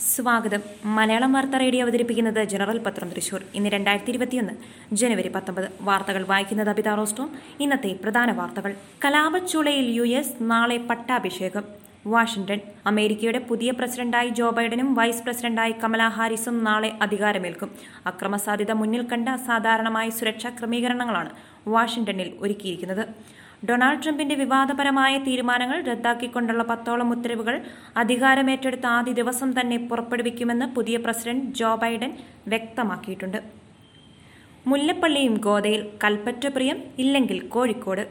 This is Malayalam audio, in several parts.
സ്വാഗതം. മലയാളം വാർത്ത റേഡിയോ അവതരിപ്പിക്കുന്നത് ജനറൽ പത്രം തൃശൂർ ഇന്ന് രണ്ടായിരത്തി ഇരുപത്തിയൊന്ന് ജനുവരി പത്തൊമ്പത്. വാർത്തകൾ വായിക്കുന്നത് അബിത റോസ്റ്റോം. ഇന്നത്തെ പ്രധാന വാർത്തകൾ. കലാപച്ചുളയിൽ യു എസ് നാളെ പട്ടാഭിഷേകം. വാഷിംഗ്ടൺ. അമേരിക്കയുടെ പുതിയ പ്രസിഡന്റായി ജോ ബൈഡനും വൈസ് പ്രസിഡന്റായി കമല ഹാരിസും നാളെ അധികാരമേൽക്കും. അക്രമസാധ്യത മുന്നിൽ കണ്ട അസാധാരണമായ സുരക്ഷാ ക്രമീകരണങ്ങളാണ് വാഷിംഗ്ടണിൽ ഒരുക്കിയിരിക്കുന്നത്. ഡൊണാൾഡ് ട്രംപിന്റെ വിവാദപരമായ തീരുമാനങ്ങൾ റദ്ദാക്കിക്കൊണ്ടുള്ള പത്തോളം ഉത്തരവുകൾ അധികാരമേറ്റെടുത്ത ആദ്യ ദിവസം തന്നെ പുറപ്പെടുവിക്കുമെന്ന് പുതിയ പ്രസിഡന്റ് ജോ ബൈഡൻ വ്യക്തമാക്കിയിട്ടുണ്ട്. മുല്ലപ്പള്ളിയും ഗോതയിൽ കൽപ്പറ്റ പ്രിയം ഇല്ലെങ്കിൽ കോഴിക്കോട്.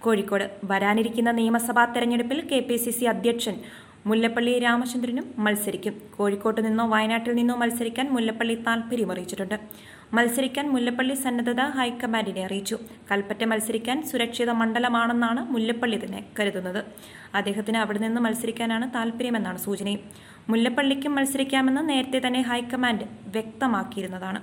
കോഴിക്കോട് വരാനിരിക്കുന്ന നിയമസഭാ തെരഞ്ഞെടുപ്പിൽ കെ പി സി സി അധ്യക്ഷൻ മുല്ലപ്പള്ളി രാമചന്ദ്രനും മത്സരിക്കും. കോഴിക്കോട്ട് നിന്നോ വയനാട്ടിൽ നിന്നോ മത്സരിക്കാൻ മുല്ലപ്പള്ളി താൽപര്യമറിയിച്ചിട്ടുണ്ട്. മത്സരിക്കാൻ മുല്ലപ്പള്ളി സന്നദ്ധത ഹൈക്കമാൻഡിനെ അറിയിച്ചു. കൽപ്പറ്റ മത്സരിക്കാൻ സുരക്ഷിത മണ്ഡലമാണെന്നാണ് മുല്ലപ്പള്ളി തന്നെ കരുതുന്നത്. അദ്ദേഹത്തിന് അവിടെ നിന്ന് മത്സരിക്കാനാണ് താൽപ്പര്യമെന്നാണ് സൂചനയും മുല്ലപ്പള്ളിക്കും മത്സരിക്കാമെന്ന് നേരത്തെ തന്നെ ഹൈക്കമാൻഡ് വ്യക്തമാക്കിയിരുന്നതാണ്.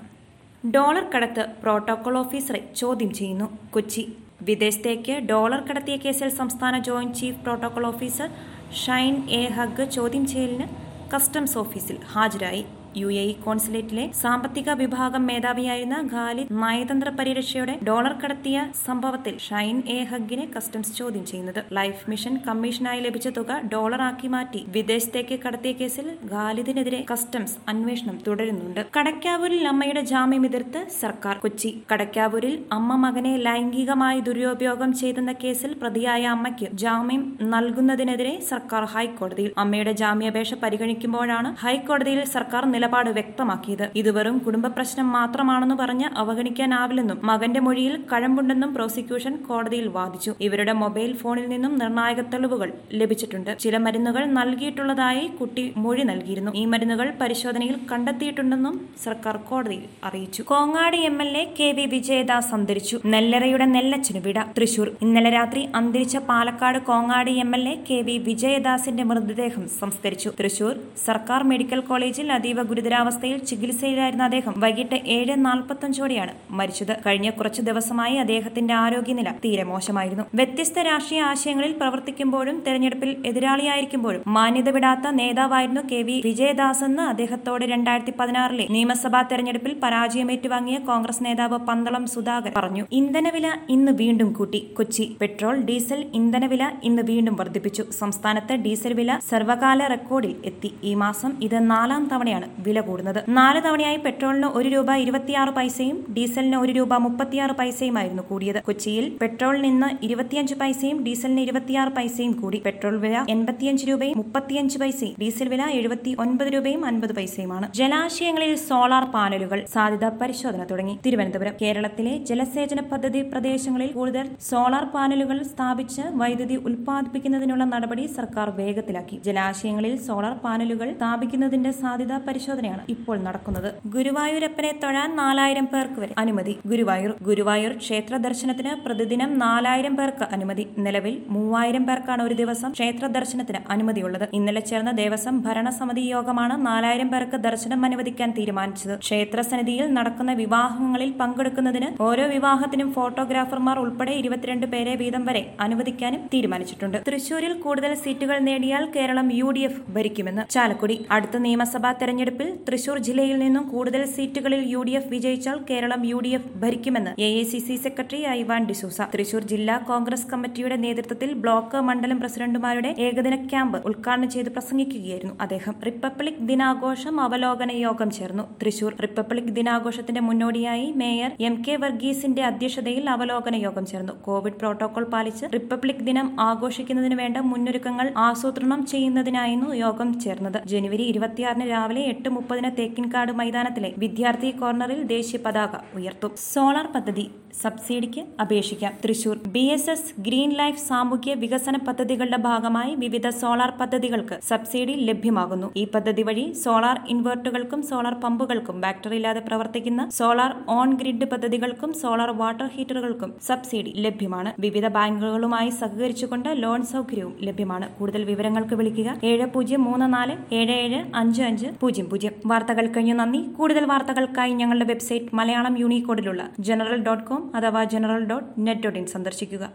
ഡോളർ കടത്ത് പ്രോട്ടോകോൾ ഓഫീസറെ ചോദ്യം ചെയ്യുന്നു. കൊച്ചി. വിദേശത്തേക്ക് ഡോളർ കടത്തിയ കേസിൽ സംസ്ഥാന joint chief protocol officer Shine A Haq ചോദ്യം ചെയ്യലിന് കസ്റ്റംസ് ഓഫീസിൽ ഹാജരായി. യു എ ഇ കോൺസുലേറ്റിലെ സാമ്പത്തിക വിഭാഗം മേധാവിയായിരുന്ന ഖാലിദ് നയതന്ത്ര പരിരക്ഷയുടെ ഡോളർ കടത്തിയ സംഭവത്തിൽ ഷൈൻ എ ഹഗിനെ കസ്റ്റംസ് ചോദ്യം ചെയ്യുന്നത്. ലൈഫ് മിഷൻ കമ്മീഷനായി ലഭിച്ച തുക ഡോളറാക്കി മാറ്റി വിദേശത്തേക്ക് കടത്തിയ കേസിൽ ഖാലിദിനെതിരെ കസ്റ്റംസ് അന്വേഷണം തുടരുന്നുണ്ട്. കടക്കാവൂരിൽ അമ്മയുടെ ജാമ്യം എതിർത്ത് സർക്കാർ കൊച്ചി. കടക്കാവൂരിൽ അമ്മ മകനെ ലൈംഗികമായി ദുരുപയോഗം ചെയ്തെന്ന കേസിൽ പ്രതിയായ അമ്മയ്ക്ക് ജാമ്യം നൽകുന്നതിനെതിരെ സർക്കാർ ഹൈക്കോടതിയിൽ. അമ്മയുടെ ജാമ്യാപേക്ഷ പരിഗണിക്കുമ്പോഴാണ് ഹൈക്കോടതിയിൽ സർക്കാർ നിലപാട് വ്യക്തമാക്കിയത്. ഇത് വെറും കുടുംബ പ്രശ്നം മാത്രമാണെന്ന് പറഞ്ഞ് അവഗണിക്കാനാവില്ലെന്നും മകന്റെ മൊഴിയിൽ കഴമ്പുണ്ടെന്നും പ്രോസിക്യൂഷൻ കോടതിയിൽ വാദിച്ചു. ഇവരുടെ മൊബൈൽ ഫോണിൽ നിന്നും നിർണായക തെളിവുകൾ ലഭിച്ചിട്ടുണ്ട്. ചില മരുന്നുകൾ നൽകിയിട്ടുള്ളതായി കുട്ടി മൊഴി നൽകിയിരുന്നു. ഈ മരുന്നുകൾ പരിശോധനയിൽ കണ്ടെത്തിയിട്ടുണ്ടെന്നും സർക്കാർ കോടതിയിൽ അറിയിച്ചു. Kongad M L A K V Vijayadas അന്തരിച്ചു. നെല്ലറയുടെ നെല്ലച്ചനു വിട. തൃശൂർ. ഇന്നലെ രാത്രി അന്തരിച്ച Palakkad Kongad M L A K V വിജയദാസിന്റെ മൃതദേഹം സംസ്കരിച്ചു. തൃശൂർ സർക്കാർ മെഡിക്കൽ കോളേജിൽ അതീവ ഗുരുതരാവസ്ഥയിൽ ചികിത്സയിലായിരുന്ന അദ്ദേഹം വൈകിട്ട് ഏഴ് നാൽപ്പത്തഞ്ചോടെയാണ് മരിച്ചത്. കഴിഞ്ഞ കുറച്ചു ദിവസമായി അദ്ദേഹത്തിന്റെ ആരോഗ്യനില തീരെ മോശമായിരുന്നു. വ്യത്യസ്ത രാഷ്ട്രീയ ആശയങ്ങളിൽ പ്രവർത്തിക്കുമ്പോഴും തെരഞ്ഞെടുപ്പിൽ എതിരാളിയായിരിക്കുമ്പോഴും മാന്യത വിടാത്ത നേതാവായിരുന്നു കെ വി വിജയദാസ് എന്ന് അദ്ദേഹത്തോട് രണ്ടായിരത്തി പതിനാറിലെ നിയമസഭാ തെരഞ്ഞെടുപ്പിൽ പരാജയമേറ്റുവാങ്ങിയ കോൺഗ്രസ് നേതാവ് പന്തളം സുധാകർ പറഞ്ഞു ഇന്ധനവില ഇന്ന് വീണ്ടും കൂട്ടി. കൊച്ചി പെട്രോൾ ഡീസൽ ഇന്ധനവില ഇന്ന് വീണ്ടും വർദ്ധിപ്പിച്ചു. സംസ്ഥാനത്ത് ഡീസൽ വില സർവകാല റെക്കോർഡിൽ എത്തി. ഈ മാസം ഇത് നാലാം തവണയാണ് വില കൂടുന്നത്. നാല് തവണയായി പെട്രോളിന് ഒരു രൂപ ഇരുപത്തിയാറ് പൈസയും ഡീസലിന് ഒരു രൂപ മുപ്പത്തിയാറ് പൈസയുമായിരുന്നു കൂടിയത്. കൊച്ചിയിൽ പെട്രോളിന് ഇന്ന് ഇരുപത്തിയഞ്ച് പൈസയും ഡീസലിന് ഇരുപത്തിയാറ് പൈസയും കൂടി. പെട്രോൾ വില എൺപത്തിയഞ്ച് രൂപയും മുപ്പത്തിയഞ്ച് പൈസയും ഡീസൽ വില എഴുപത്തി ഒൻപത് രൂപയും അൻപത് പൈസയുമാണ്. ജലാശയങ്ങളിൽ സോളാർ പാനലുകൾ. സാധ്യത പരിശോധന തുടങ്ങി. തിരുവനന്തപുരം കേരളത്തിലെ ജലസേചന പദ്ധതി പ്രദേശങ്ങളിൽ കൂടുതൽ സോളാർ പാനലുകൾ സ്ഥാപിച്ച് വൈദ്യുതി ഉൽപ്പാദിപ്പിക്കുന്നതിനുള്ള നടപടി സർക്കാർ വേഗത്തിലാക്കി. ജലാശയങ്ങളിൽ സോളാർ പാനലുകൾ സ്ഥാപിക്കുന്നതിന്റെ സാധ്യത പരിശോധനയാണ് ഇപ്പോൾ നടക്കുന്നത്. ഗുരുവായൂരപ്പനെ തൊഴാൻ നാലായിരം പേർക്ക് വരെ അനുമതി. ഗുരുവായൂർ ഗുരുവായൂർ ക്ഷേത്ര ദർശനത്തിന് പ്രതിദിനം നാലായിരം പേർക്ക് അനുമതി. നിലവിൽ മൂവായിരം പേർക്കാണ് ഒരു ദിവസം ക്ഷേത്ര ദർശനത്തിന് അനുമതിയുള്ളത്. ഇന്നലെ ചേർന്ന ദേവസ്വം ഭരണസമിതി യോഗമാണ് നാലായിരം പേർക്ക് ദർശനം അനുവദിക്കാൻ തീരുമാനിച്ചത്. ക്ഷേത്ര സന്നിധിയിൽ നടക്കുന്ന വിവാഹങ്ങളിൽ പങ്കെടുക്കുന്നതിന് ഓരോ വിവാഹത്തിനും ഫോട്ടോഗ്രാഫർമാർ ഉൾപ്പെടെ ഇരുപത്തിരണ്ട് പേരെ വീതം വരെ അനുവദിക്കാനും തീരുമാനിച്ചിട്ടുണ്ട്. തൃശൂരിൽ കൂടുതൽ സീറ്റുകൾ നേടിയാൽ കേരളം യു ഭരിക്കുമെന്ന്. ചാലക്കുടി അടുത്ത നിയമസഭാ തെരഞ്ഞെടുപ്പിൽ തൃശൂർ ജില്ലയിൽ നിന്നും കൂടുതൽ സീറ്റുകളിൽ യു ഡി എഫ് വിജയിച്ചാൽ Keralam U D F ഭരിക്കുമെന്ന് A I C C secretary Ivan D'Souza. Thrissur ജില്ലാ കോൺഗ്രസ് കമ്മിറ്റിയുടെ നേതൃത്വത്തിൽ ബ്ലോക്ക് മണ്ഡലം പ്രസിഡന്റുമാരുടെ ഏകദിന ക്യാമ്പ് ഉദ്ഘാടനം ചെയ്ത് പ്രസംഗിക്കുകയായിരുന്നു അദ്ദേഹം. റിപ്പബ്ലിക് ദിനാഘോഷം അവലോകന യോഗം ചേർന്നു. തൃശൂർ റിപ്പബ്ലിക് ദിനാഘോഷത്തിന്റെ മുന്നോടിയായി മേയർ എം കെ വർഗീസിന്റെ അധ്യക്ഷതയിൽ അവലോകന യോഗം ചേർന്നു. കോവിഡ് പ്രോട്ടോകോൾ പാലിച്ച് റിപ്പബ്ലിക് ദിനം ആഘോഷിക്കുന്നതിന് വേണ്ട മുന്നൊരുക്കങ്ങൾ ആസൂത്രണം ചെയ്യുന്നതിനായിരുന്നു യോഗം ചേർന്നത്. ജനുവരി ഇരുപത്തിയാറിന് രാവിലെ എട്ട് മുപ്പതിന് തേക്കിൻകാട് മൈതാനത്തിലെ വിദ്യാർത്ഥി കോർണറിൽ ദേശീയ പതാക ഉയർത്തും. സോളാർ പദ്ധതി സബ്സിഡിക്ക് അപേക്ഷിക്കാം. Thrissur B S S green life സാമൂഹ്യ വികസന പദ്ധതികളുടെ ഭാഗമായി വിവിധ സോളാർ പദ്ധതികൾക്ക് സബ്സിഡി ലഭ്യമാകുന്നു. ഈ പദ്ധതി വഴി സോളാർ ഇൻവെർട്ടുകൾക്കും സോളാർ പമ്പുകൾക്കും ബാറ്ററി ഇല്ലാതെ പ്രവർത്തിക്കുന്ന സോളാർ ഓൺ ഗ്രിഡ് പദ്ധതികൾക്കും സോളാർ വാട്ടർ ഹീറ്ററുകൾക്കും സബ്സിഡി ലഭ്യമാണ്. വിവിധ ബാങ്കുകളുമായി സഹകരിച്ചുകൊണ്ട് ലോൺ സൗകര്യവും ലഭ്യമാണ്. കൂടുതൽ വിവരങ്ങൾക്ക് വിളിക്കുക. ഏഴ് പൂജ്യം മൂന്ന് നാല് ഏഴ് ഏഴ് അഞ്ച് അഞ്ച് പൂജ്യം. പൂജ്യം. വാർത്തകൾ കഴിഞ്ഞു നന്ദി. കൂടുതൽ വാർത്തകൾക്കായി ഞങ്ങളുടെ വെബ്സൈറ്റ് മലയാളം യൂണിക്കോഡിലുള്ള ജനറൽ ഡോട്ട് കോം അഥവാ general dot net dot in സന്ദർശിക്കുക.